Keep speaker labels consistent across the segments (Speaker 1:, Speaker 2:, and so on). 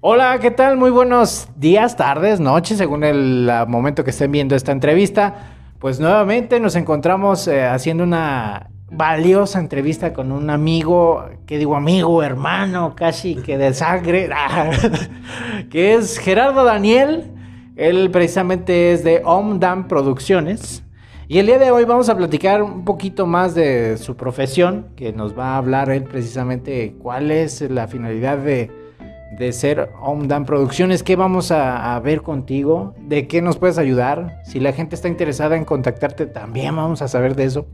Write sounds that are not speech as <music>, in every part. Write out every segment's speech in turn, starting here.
Speaker 1: Hola, ¿qué tal? Muy buenos días, tardes, noches, según el momento que estén viendo esta entrevista. Pues nuevamente nos encontramos eh, haciendo una valiosa entrevista con un amigo, que digo amigo, hermano, casi que de sangre, <laughs> que es Gerardo Daniel. Él precisamente es de Omdam Producciones. Y el día de hoy vamos a platicar un poquito más de su profesión, que nos va a hablar él precisamente cuál es la finalidad de de ser Omdan Producciones. ¿Qué vamos a, ver contigo? ¿De qué nos puedes ayudar? Si la gente está interesada en contactarte, también vamos a saber de eso.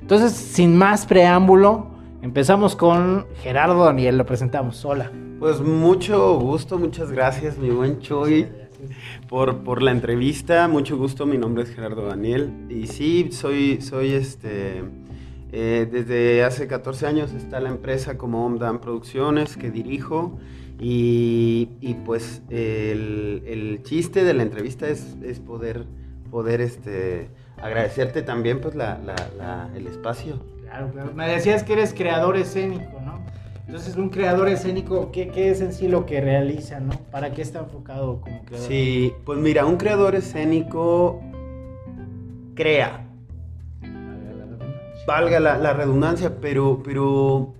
Speaker 1: Entonces, sin más preámbulo, empezamos con Gerardo Daniel. Lo presentamos. Hola.
Speaker 2: Pues mucho gusto, muchas gracias, mi buen Choy, por, por la entrevista. Mucho gusto, mi nombre es Gerardo Daniel. Y sí, soy, soy este. Eh, desde hace 14 años está la empresa como Omdan Producciones que dirijo. Y, pues el, chiste de la entrevista es, poder, poder este, agradecerte también pues el espacio.
Speaker 1: Claro, claro. Me decías que eres creador escénico. Entonces, un creador escénico, ¿qué, es en sí lo que realiza, ¿no? ¿Para qué está enfocado como creador?
Speaker 2: Sí, pues mira, un creador escénico crea. Valga la, la redundancia, pero, pero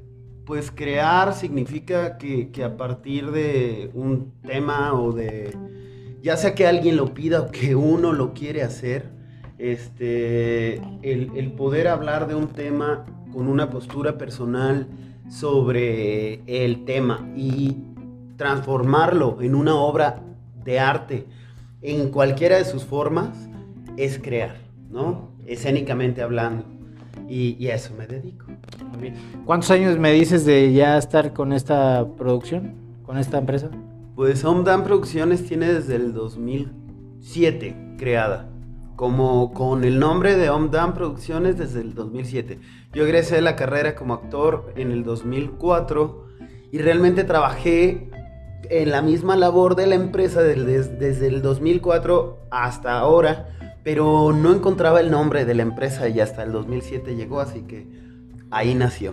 Speaker 2: pues crear significa que, a partir de un tema o de, ya sea que alguien lo pida o que uno lo quiere hacer, este, el, poder hablar de un tema con una postura personal sobre el tema y transformarlo en una obra de arte en cualquiera de sus formas es crear, ¿no? Escénicamente hablando. Y, y a eso me dedico.
Speaker 1: ¿Cuántos años me dices de ya estar con esta producción, con esta empresa?
Speaker 2: Pues Homedam Producciones tiene desde el 2007 creada. Como con el nombre de Homedam Producciones desde el 2007. Yo egresé la carrera como actor en el 2004 y realmente trabajé en la misma labor de la empresa desde el 2004 hasta ahora, pero no encontraba el nombre de la empresa y hasta el 2007 llegó, así que Ahí nació.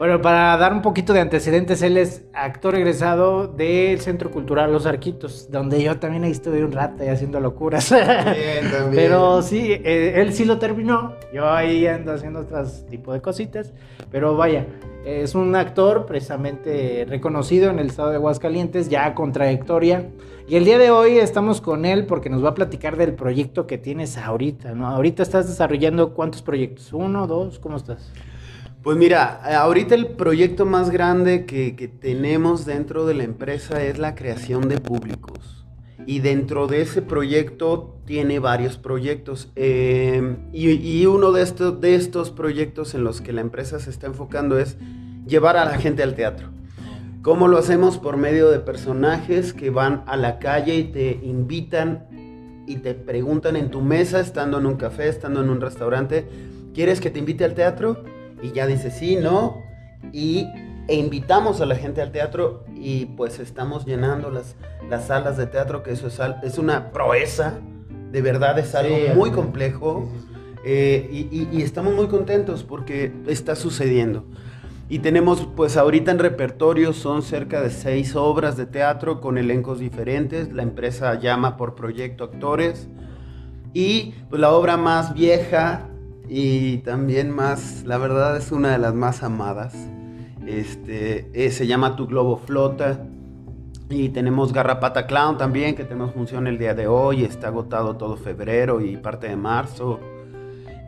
Speaker 1: Bueno, para dar un poquito de antecedentes, él es actor egresado del Centro Cultural Los Arquitos, donde yo también ahí estuve un rato haciendo locuras. Bien, <laughs> también. Pero sí, eh, él sí lo terminó. Yo ahí ando haciendo otros tipo de cositas. Pero vaya, es un actor precisamente reconocido en el estado de Aguascalientes, ya con trayectoria. Y el día de hoy estamos con él porque nos va a platicar del proyecto que tienes ahorita, ¿no? Ahorita estás desarrollando cuántos proyectos, uno, dos, ¿cómo estás?
Speaker 2: Pues mira, ahorita el proyecto más grande que, tenemos dentro de la empresa es la creación de públicos. Y dentro de ese proyecto tiene varios proyectos. Eh, y, uno de estos, de estos proyectos en los que la empresa se está enfocando es llevar a la gente al teatro. ¿Cómo lo hacemos? Por medio de personajes que van a la calle y te invitan y te preguntan en tu mesa, estando en un café, estando en un restaurante, ¿quieres que te invite al teatro? Y ya dice sí, no. Y e invitamos a la gente al teatro y pues estamos llenando las, las salas de teatro, que eso es, es una proeza, de verdad es algo muy complejo. Eh, y, y estamos muy contentos porque está sucediendo. Y tenemos, pues ahorita en repertorio son cerca de seis obras de teatro con elencos diferentes. La empresa llama por proyecto actores. Y pues la obra más vieja y también más, la verdad es una de las más amadas. Este, eh, se llama Tu Globo Flota. Y tenemos Garrapata Clown también, que tenemos función el día de hoy. Está agotado todo febrero y parte de marzo.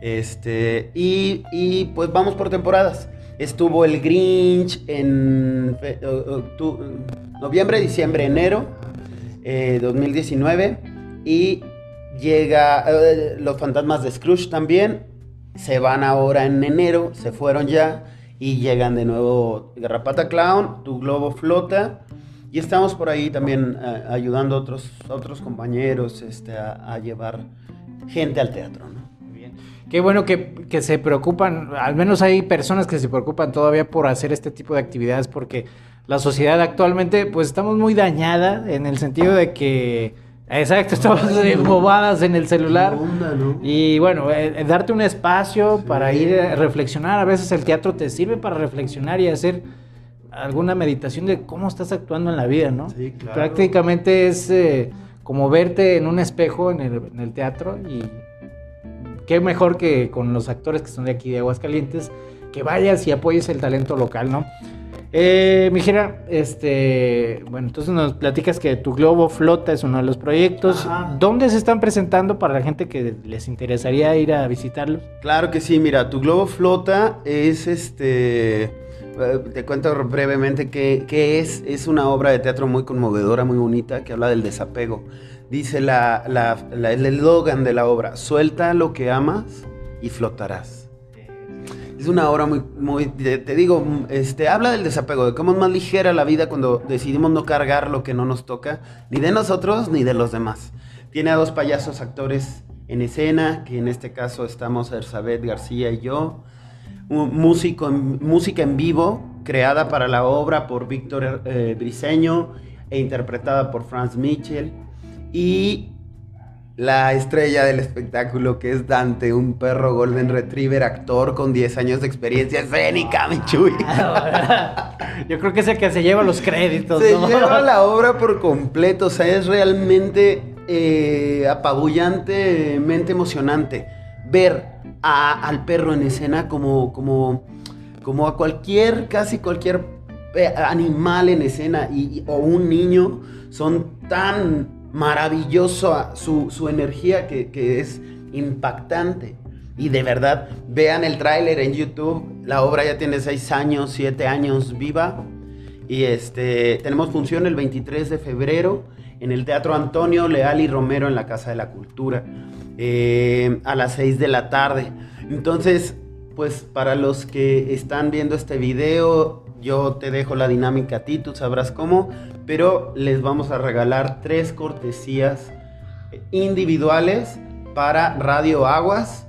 Speaker 2: Este, y, y pues vamos por temporadas. Estuvo el Grinch en noviembre, diciembre, enero 2019. Eh, y llega eh, los fantasmas de Scrooge también. Se van ahora en enero, se fueron ya. Y llegan de nuevo Garrapata Clown, Tu Globo Flota. Y estamos por ahí también eh, ayudando a otros, otros compañeros este, a, llevar gente al teatro. ¿no?
Speaker 1: Qué bueno que, se preocupan, al menos hay personas que se preocupan todavía por hacer este tipo de actividades porque la sociedad actualmente pues estamos muy dañada en el sentido de que Exacto, <laughs> estamos bobadas en el celular.
Speaker 2: ¿Qué onda, no?
Speaker 1: Y bueno, eh, eh, darte un espacio para ir a reflexionar. A veces el teatro te sirve para reflexionar y hacer alguna meditación de cómo estás actuando en la vida, ¿no?
Speaker 2: Sí, claro.
Speaker 1: Prácticamente es eh, como verte en un espejo en el, en el teatro y qué mejor que con los actores que son de aquí de Aguascalientes, que vayas y apoyes el talento local, ¿no? Eh, Mijera, este, bueno, entonces nos platicas que tu globo flota es uno de los proyectos.
Speaker 2: Ajá.
Speaker 1: ¿Dónde se están presentando para la gente que les interesaría ir a visitarlos?
Speaker 2: Claro que sí, mira, tu globo flota es este. eh, Te cuento brevemente qué, qué es. Es una obra de teatro muy conmovedora, muy bonita, que habla del desapego. Dice la, la- la- el eslogan de la obra: suelta lo que amas y flotarás. Es una obra muy, muy, te, digo, este, habla del desapego, de cómo es más ligera la vida cuando decidimos no cargar lo que no nos toca, ni de nosotros ni de los demás. Tiene a dos payasos actores en escena, que en este caso estamos Erzabet García y yo. Un músico música en vivo, creada para la obra por Víctor eh, Briseño e interpretada por Franz Mitchell. Y la estrella del espectáculo que es Dante, un perro Golden Retriever, actor con 10 años de experiencia escénica, mi chuy. <laughs>
Speaker 1: Yo creo que es el que se lleva los créditos,
Speaker 2: Se
Speaker 1: ¿no?
Speaker 2: lleva la obra por completo, o sea, es realmente eh, apabullantemente emocionante ver a- al perro en escena como, como, como a cualquier, casi cualquier eh, animal en escena y, y- o un niño, son tan maravilloso su, su energía que, que es impactante. Y de verdad, vean el tráiler en YouTube. La obra ya tiene 6 años, 7 años viva. Y este, tenemos función el 23 de febrero en el Teatro Antonio Leal y Romero en la Casa de la Cultura eh, a las 6 de la tarde. Entonces, pues para los que están viendo este video, yo te dejo la dinámica a ti, tú sabrás cómo, pero les vamos a regalar tres cortesías individuales para Radio Aguas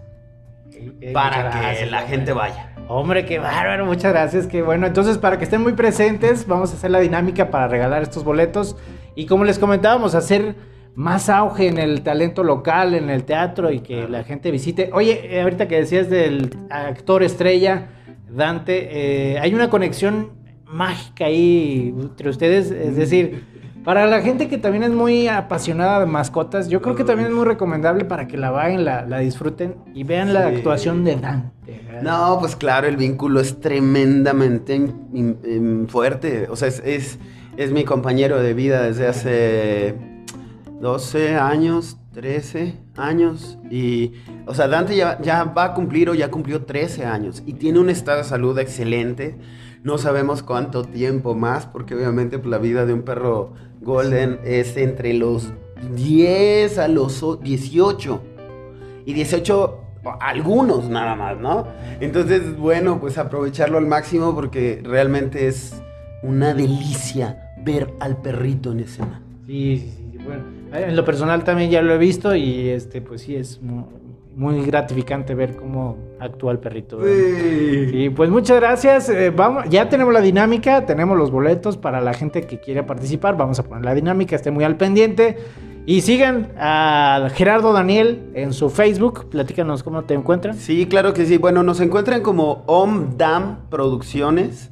Speaker 2: para que
Speaker 1: gracias,
Speaker 2: la gente vaya.
Speaker 1: Hombre, qué bárbaro, muchas gracias, qué bueno. Entonces, para que estén muy presentes, vamos a hacer la dinámica para regalar estos boletos. Y como les comentábamos, hacer más auge en el talento local, en el teatro y que la gente visite. Oye, eh, ahorita que decías del actor estrella, Dante, eh, hay una conexión mágica ahí entre ustedes, es decir, para la gente que también es muy apasionada de mascotas, yo creo que también es muy recomendable para que la vayan, la, la disfruten y vean la actuación de Dante. ¿verdad?
Speaker 2: No, pues claro, el vínculo es tremendamente in- in- fuerte. O sea, es, es, es mi compañero de vida desde hace 12 años, 13 años. Y, o sea, Dante ya, ya va a cumplir o ya cumplió 13 años y tiene un estado de salud excelente. No sabemos cuánto tiempo más, porque obviamente pues, la vida de un perro golden es entre los 10 a los o- 18 y 18 algunos nada más, ¿no? Entonces, bueno, pues aprovecharlo al máximo porque realmente es una delicia ver al perrito en escena.
Speaker 1: Sí, sí, sí. Bueno, en lo personal también ya lo he visto y este, pues sí, es mu- muy, gratificante ver cómo actúa el perrito. Sí, pues muchas gracias. eh, vamos, ya tenemos la dinámica, tenemos los boletos para la gente que quiera participar. Vamos a poner la dinámica, esté muy al pendiente. Y sigan a Gerardo Daniel en su Facebook. Platícanos cómo te encuentran.
Speaker 2: Sí, claro que sí. Bueno, nos encuentran como OMDAM Producciones.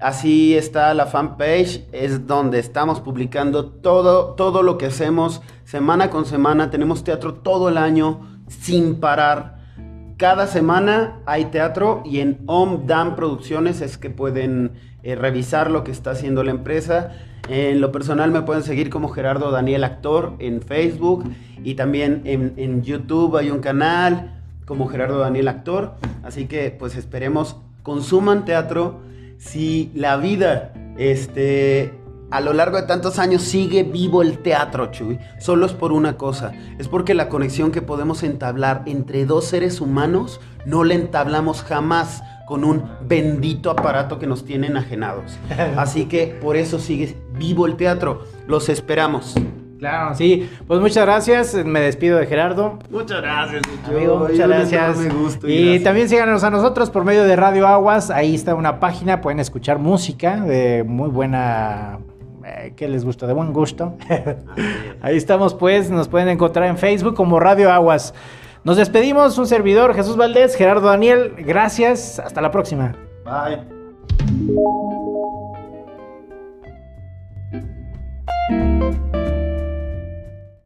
Speaker 2: Así está la fanpage, es donde estamos publicando todo, todo lo que hacemos semana con semana. Tenemos teatro todo el año sin parar. Cada semana hay teatro y en OMDAM Producciones es que pueden eh, revisar lo que está haciendo la empresa. En lo personal me pueden seguir como Gerardo Daniel Actor en Facebook y también en, en YouTube hay un canal como Gerardo Daniel Actor. Así que pues esperemos, consuman teatro. Si la vida, este, a lo largo de tantos años sigue vivo el teatro, Chuy, solo es por una cosa. Es porque la conexión que podemos entablar entre dos seres humanos no la entablamos jamás con un bendito aparato que nos tiene enajenados. <laughs> Así que por eso sigue vivo el teatro. Los esperamos.
Speaker 1: Claro, sí. Pues muchas gracias. Me despido de Gerardo.
Speaker 2: Muchas gracias,
Speaker 1: amigo. Muchas gracias. Y, y también síganos a nosotros por medio de Radio Aguas. Ahí está una página. Pueden escuchar música de muy buena. Eh, ¿Qué les gusta, de buen gusto. <laughs> Ahí estamos, pues. Nos pueden encontrar en Facebook como Radio Aguas. Nos despedimos. Un servidor, Jesús Valdés, Gerardo Daniel. Gracias. Hasta la próxima.
Speaker 2: Bye.